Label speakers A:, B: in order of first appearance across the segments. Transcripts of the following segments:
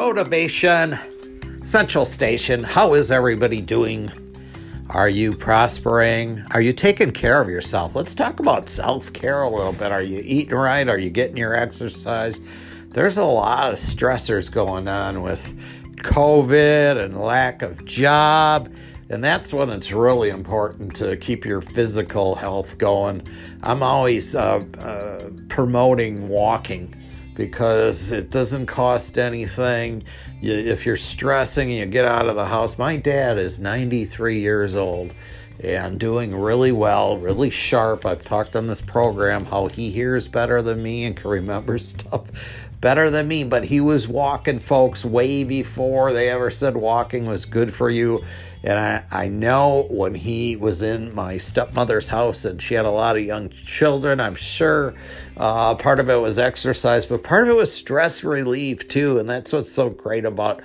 A: Motivation Central Station. How is everybody doing? Are you prospering? Are you taking care of yourself? Let's talk about self care a little bit. Are you eating right? Are you getting your exercise? There's a lot of stressors going on with COVID and lack of job. And that's when it's really important to keep your physical health going. I'm always uh, uh, promoting walking because it doesn't cost anything. You, if you're stressing, you get out of the house. My dad is 93 years old and doing really well, really sharp. I've talked on this program how he hears better than me and can remember stuff better than me, but he was walking folks way before they ever said walking was good for you. And I, I know when he was in my stepmother's house and she had a lot of young children, I'm sure uh, part of it was exercise, but part of it was stress relief too. And that's what's so great about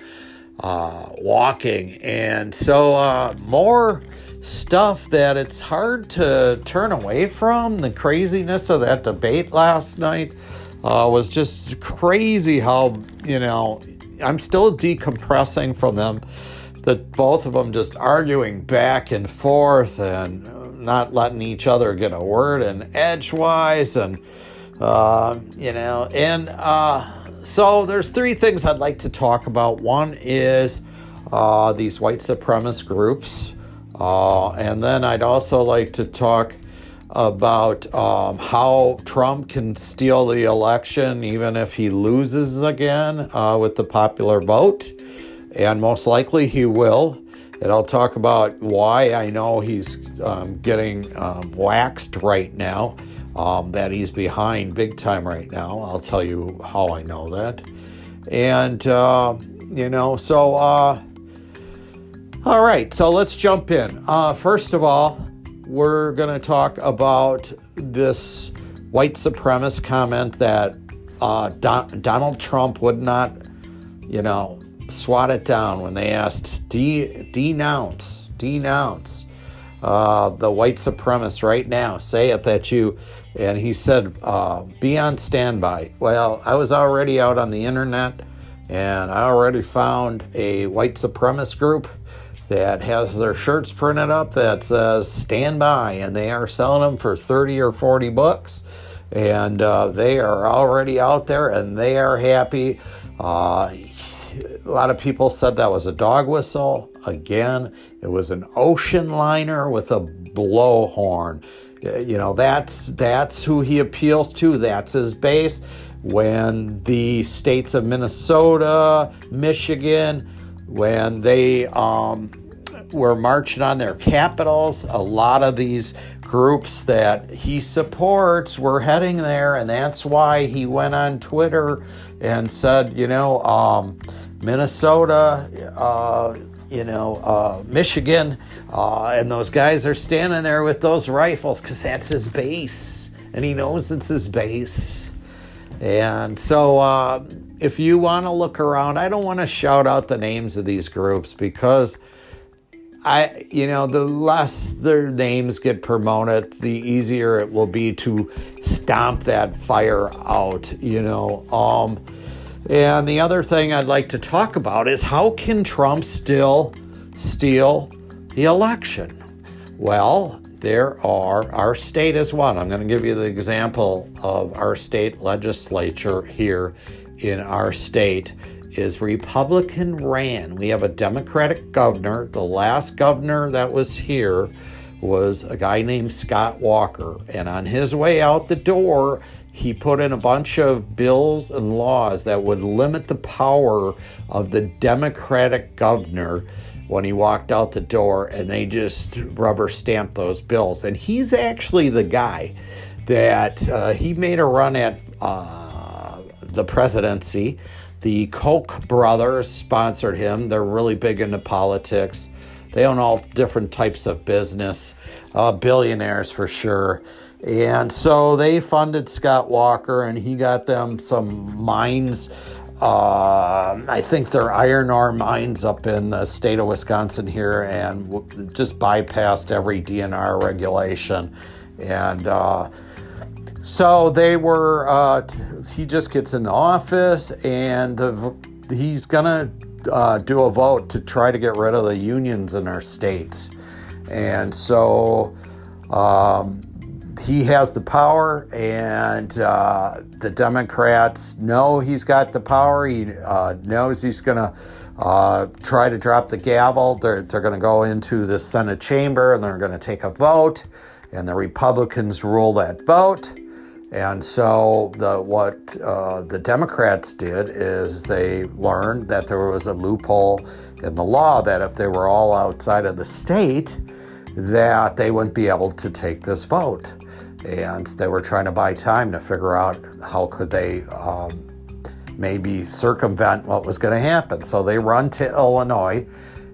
A: uh, walking. And so, uh, more stuff that it's hard to turn away from the craziness of that debate last night uh, was just crazy how, you know, I'm still decompressing from them. That both of them just arguing back and forth and not letting each other get a word in edgewise and, uh, you know, and uh, so there's three things I'd like to talk about. One is uh, these white supremacist groups. Uh, and then I'd also like to talk about um, how Trump can steal the election even if he loses again uh, with the popular vote. And most likely he will. And I'll talk about why I know he's um, getting um, waxed right now, um, that he's behind big time right now. I'll tell you how I know that. And, uh, you know, so, uh, all right, so let's jump in. Uh, first of all, we're going to talk about this white supremacist comment that uh, Don- Donald Trump would not, you know, swat it down when they asked de- denounce, denounce uh, the white supremacist right now. Say it that you, and he said, uh, be on standby. Well, I was already out on the internet and I already found a white supremacist group that has their shirts printed up that says stand by and they are selling them for 30 or 40 bucks. And uh, they are already out there and they are happy. Uh, a lot of people said that was a dog whistle. Again it was an ocean liner with a blowhorn. You know that's that's who he appeals to. That's his base. When the states of minnesota michigan when they um, were marching on their capitals. A lot of these groups that he supports were heading there, and that's why he went on Twitter and said, you know, um, Minnesota, uh, you know, uh, Michigan, uh, and those guys are standing there with those rifles because that's his base, and he knows it's his base. And so, uh, if you want to look around, I don't want to shout out the names of these groups because I, you know, the less their names get promoted, the easier it will be to stomp that fire out, you know. Um, and the other thing I'd like to talk about is how can Trump still steal the election? Well, there are, our state is one. I'm going to give you the example of our state legislature here in our state is Republican ran. We have a Democratic governor. The last governor that was here was a guy named Scott Walker. And on his way out the door, he put in a bunch of bills and laws that would limit the power of the Democratic governor when he walked out the door, and they just rubber stamped those bills. And he's actually the guy that uh, he made a run at uh, the presidency. The Koch brothers sponsored him. They're really big into politics. They own all different types of business, uh, billionaires for sure. And so they funded Scott Walker, and he got them some mines. Uh, I think they're iron ore mines up in the state of Wisconsin here, and just bypassed every DNR regulation. And uh, so they were, uh, he just gets in office, and the he's gonna uh, do a vote to try to get rid of the unions in our states, and so um, he has the power, and uh, the Democrats know he's got the power. He uh, knows he's gonna. Uh, try to drop the gavel. They're, they're going to go into the Senate chamber and they're going to take a vote, and the Republicans rule that vote. And so the what uh, the Democrats did is they learned that there was a loophole in the law that if they were all outside of the state, that they wouldn't be able to take this vote. And they were trying to buy time to figure out how could they um, maybe circumvent what was going to happen. So they run to Illinois,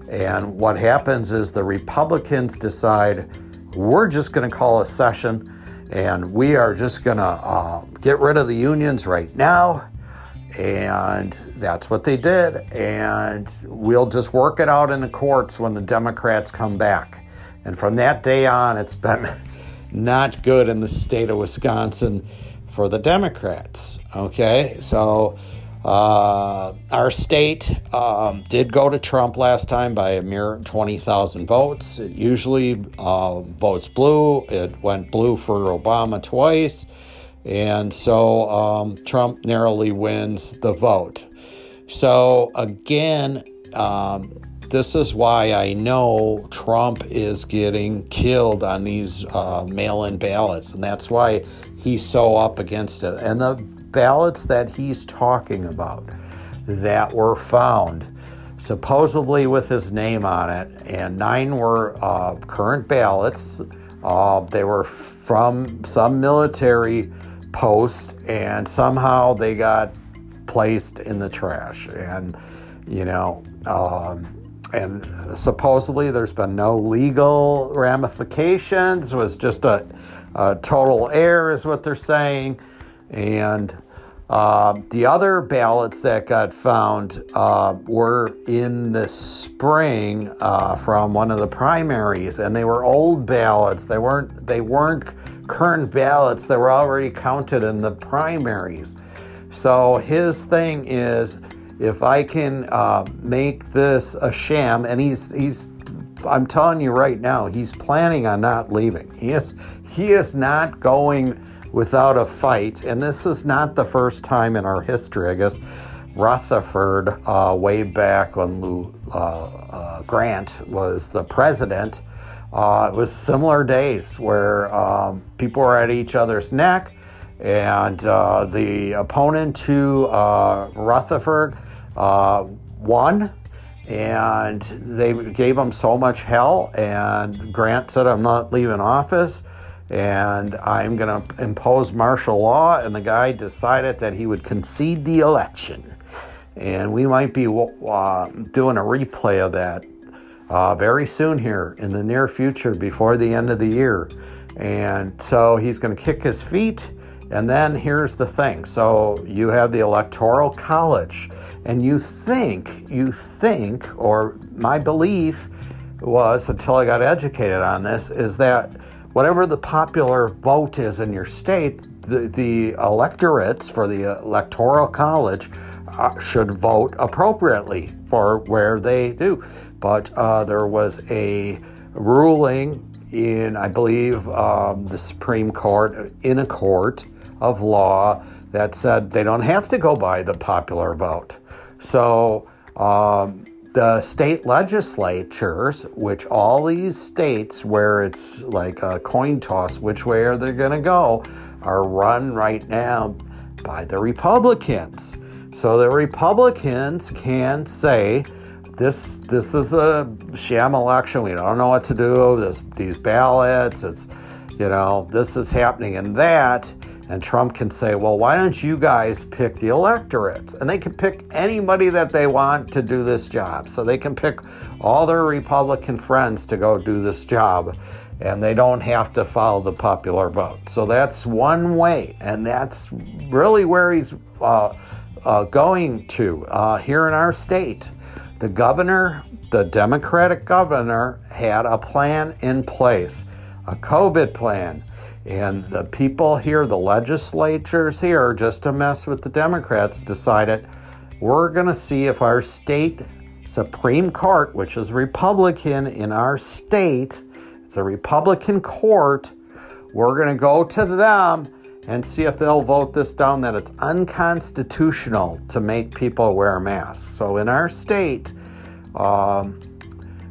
A: and what happens is the Republicans decide we're just going to call a session and we are just going to uh, get rid of the unions right now. And that's what they did. And we'll just work it out in the courts when the Democrats come back. And from that day on, it's been not good in the state of Wisconsin for the Democrats. Okay, so uh, our state um, did go to Trump last time by a mere 20,000 votes. It usually uh, votes blue. It went blue for Obama twice. And so um, Trump narrowly wins the vote. So, again, um, this is why I know Trump is getting killed on these uh, mail in ballots. And that's why he's so up against it. And the ballots that he's talking about that were found supposedly with his name on it, and nine were uh, current ballots. Uh, they were from some military post, and somehow they got placed in the trash. And, you know, um, and supposedly there's been no legal ramifications. It was just a, a total error, is what they're saying. And uh, the other ballots that got found uh, were in the spring uh, from one of the primaries, and they were old ballots. They weren't. They weren't current ballots. They were already counted in the primaries. So his thing is, if I can uh, make this a sham, and he's he's. I'm telling you right now, he's planning on not leaving. He is. He is not going without a fight. And this is not the first time in our history, I guess. Rutherford, uh, way back when Lou uh, uh, Grant was the president, uh, it was similar days where um, people were at each other's neck, and uh, the opponent to uh, won and they gave him so much hell. And Grant said, I'm not leaving office and I'm going to impose martial law. And the guy decided that he would concede the election. And we might be uh, doing a replay of that uh, very soon here in the near future before the end of the year. And so he's going to kick his feet. And then here's the thing. So you have the Electoral College, and you think, you think, or my belief was until I got educated on this, is that whatever the popular vote is in your state, the, the electorates for the electoral college uh, should vote appropriately for where they do. But uh, there was a ruling in, I believe, um, the Supreme Court, in a court of law, that said they don't have to go by the popular vote. So um, the state legislatures, which all these states where it's like a coin toss, which way are they going to go, are run right now by the Republicans. So the Republicans can say, this this is a sham election. We don't know what to do. This these ballots. It's you know this is happening and that. And Trump can say, well, why don't you guys pick the electorates? And they can pick anybody that they want to do this job. So they can pick all their Republican friends to go do this job. And they don't have to follow the popular vote. So that's one way. And that's really where he's uh, uh, going to uh, here in our state. The governor, the Democratic governor, had a plan in place, a COVID plan and the people here, the legislatures here, just to mess with the Democrats, decided we're going to see if our state Supreme Court, which is Republican in our state, it's a Republican court, we're going to go to them and see if they'll vote this down that it's unconstitutional to make people wear masks. So in our state, um,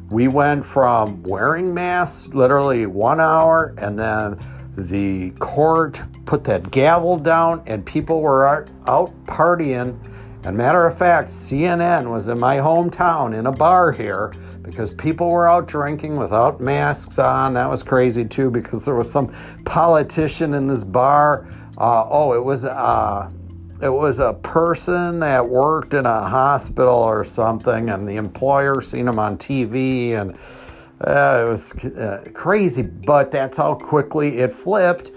A: we went from wearing masks literally one hour and then the court put that gavel down and people were out partying and matter of fact, CNN was in my hometown in a bar here because people were out drinking without masks on. That was crazy too because there was some politician in this bar. Uh, oh, it was uh, it was a person that worked in a hospital or something, and the employer seen him on TV, and uh, it was uh, crazy. But that's how quickly it flipped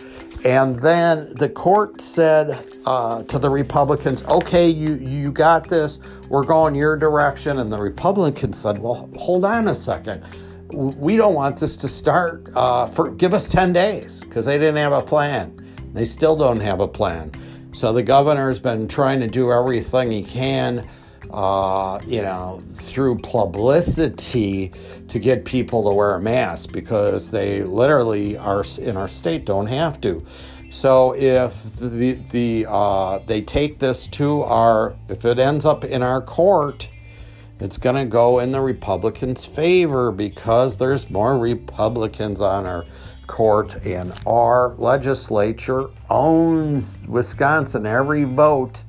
A: and then the court said uh, to the Republicans, okay, you, you got this, we're going your direction. And the Republicans said, well, hold on a second. We don't want this to start uh, for, give us 10 days because they didn't have a plan. They still don't have a plan. So the governor's been trying to do everything he can uh, you know, through publicity to get people to wear a mask because they literally are in our state don't have to. So if the the uh, they take this to our if it ends up in our court, it's going to go in the Republicans' favor because there's more Republicans on our court and our legislature owns Wisconsin. Every vote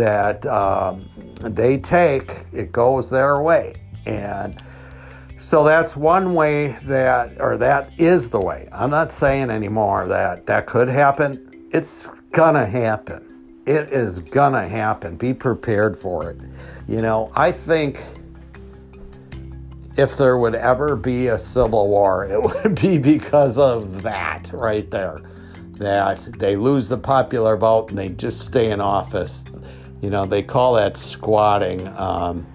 A: that um, they take, it goes their way. And so that's one way that, or that is the way. I'm not saying anymore that that could happen. It's gonna happen. It is gonna happen. Be prepared for it. You know, I think if there would ever be a civil war, it would be because of that right there. That they lose the popular vote and they just stay in office. You know, they call that squatting. Um,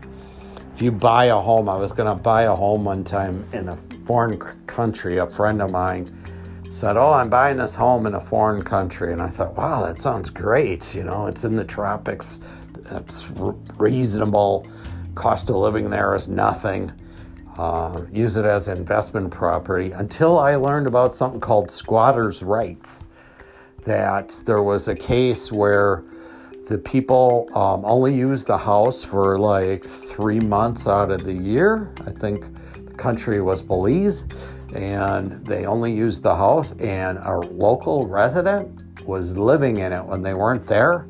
A: if you buy a home, I was going to buy a home one time in a foreign country. A friend of mine said, Oh, I'm buying this home in a foreign country. And I thought, wow, that sounds great. You know, it's in the tropics, it's reasonable. Cost of living there is nothing. Uh, use it as investment property until I learned about something called squatters' rights. That there was a case where the people um, only use the house for like three months out of the year. I think the country was Belize, and they only used the house, and a local resident was living in it when they weren't there.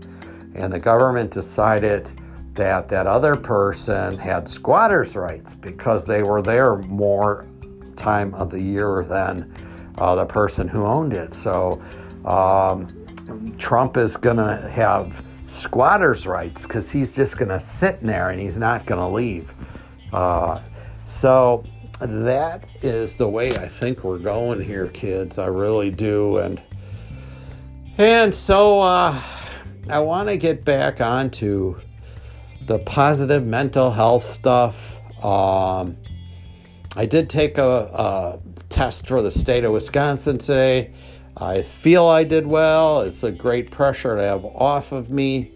A: And the government decided that that other person had squatters' rights because they were there more time of the year than uh, the person who owned it. So um, Trump is going to have squatters' rights because he's just going to sit there and he's not going to leave. Uh, so that is the way I think we're going here, kids. I really do, and and so uh, I want to get back onto the positive mental health stuff. Um, I did take a, a test for the state of Wisconsin today. I feel I did well. It's a great pressure to have off of me.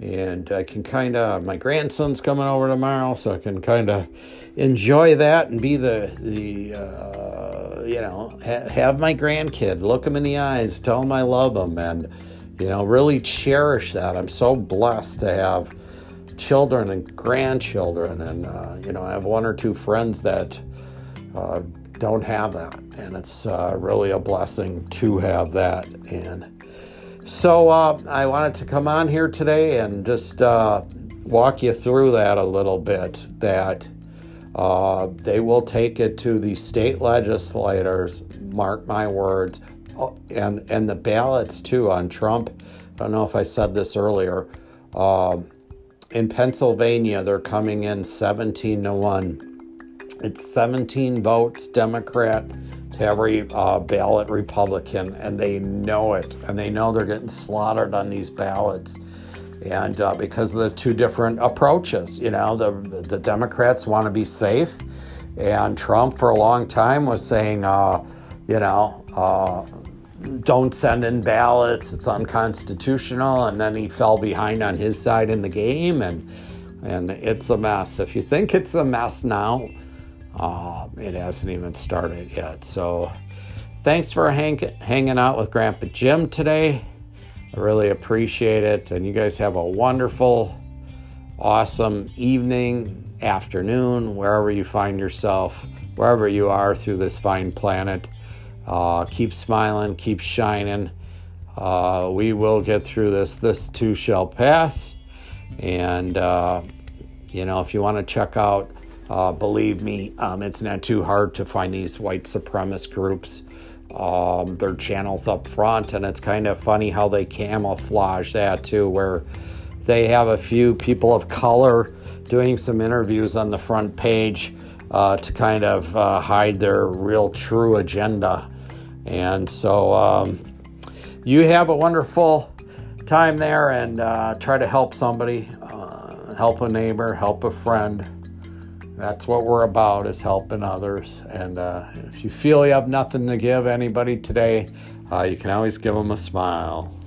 A: And I can kind of, my grandson's coming over tomorrow, so I can kind of enjoy that and be the, the uh, you know, ha- have my grandkid, look him in the eyes, tell him I love him, and, you know, really cherish that. I'm so blessed to have children and grandchildren. And, uh, you know, I have one or two friends that uh, don't have that. And it's uh, really a blessing to have that. And so uh, I wanted to come on here today and just uh, walk you through that a little bit. That uh, they will take it to the state legislators, mark my words, oh, and, and the ballots too on Trump. I don't know if I said this earlier. Um, in Pennsylvania, they're coming in 17 to 1 it's 17 votes Democrat to every uh, ballot Republican, and they know it, and they know they're getting slaughtered on these ballots. And uh, because of the two different approaches, you know, the the Democrats want to be safe, and Trump for a long time was saying, uh, you know, uh, don't send in ballots, it's unconstitutional, and then he fell behind on his side in the game, and and it's a mess. If you think it's a mess now, uh, it hasn't even started yet. So, thanks for hang- hanging out with Grandpa Jim today. I really appreciate it, and you guys have a wonderful, awesome evening, afternoon, wherever you find yourself, wherever you are through this fine planet. Uh, keep smiling, keep shining. Uh, we will get through this. This too shall pass. And, uh, you know, if you want to check out, uh, believe me, um, it's not too hard to find these white supremacist groups. Um, their channels up front, and it's kind of funny how they camouflage that too, where they have a few people of color doing some interviews on the front page uh, to kind of uh, hide their real true agenda. And so um, you have a wonderful time there and uh, try to help somebody, uh, help a neighbor, help a friend. That's what we're about is helping others. And uh, if you feel you have nothing to give anybody today, uh, you can always give them a smile.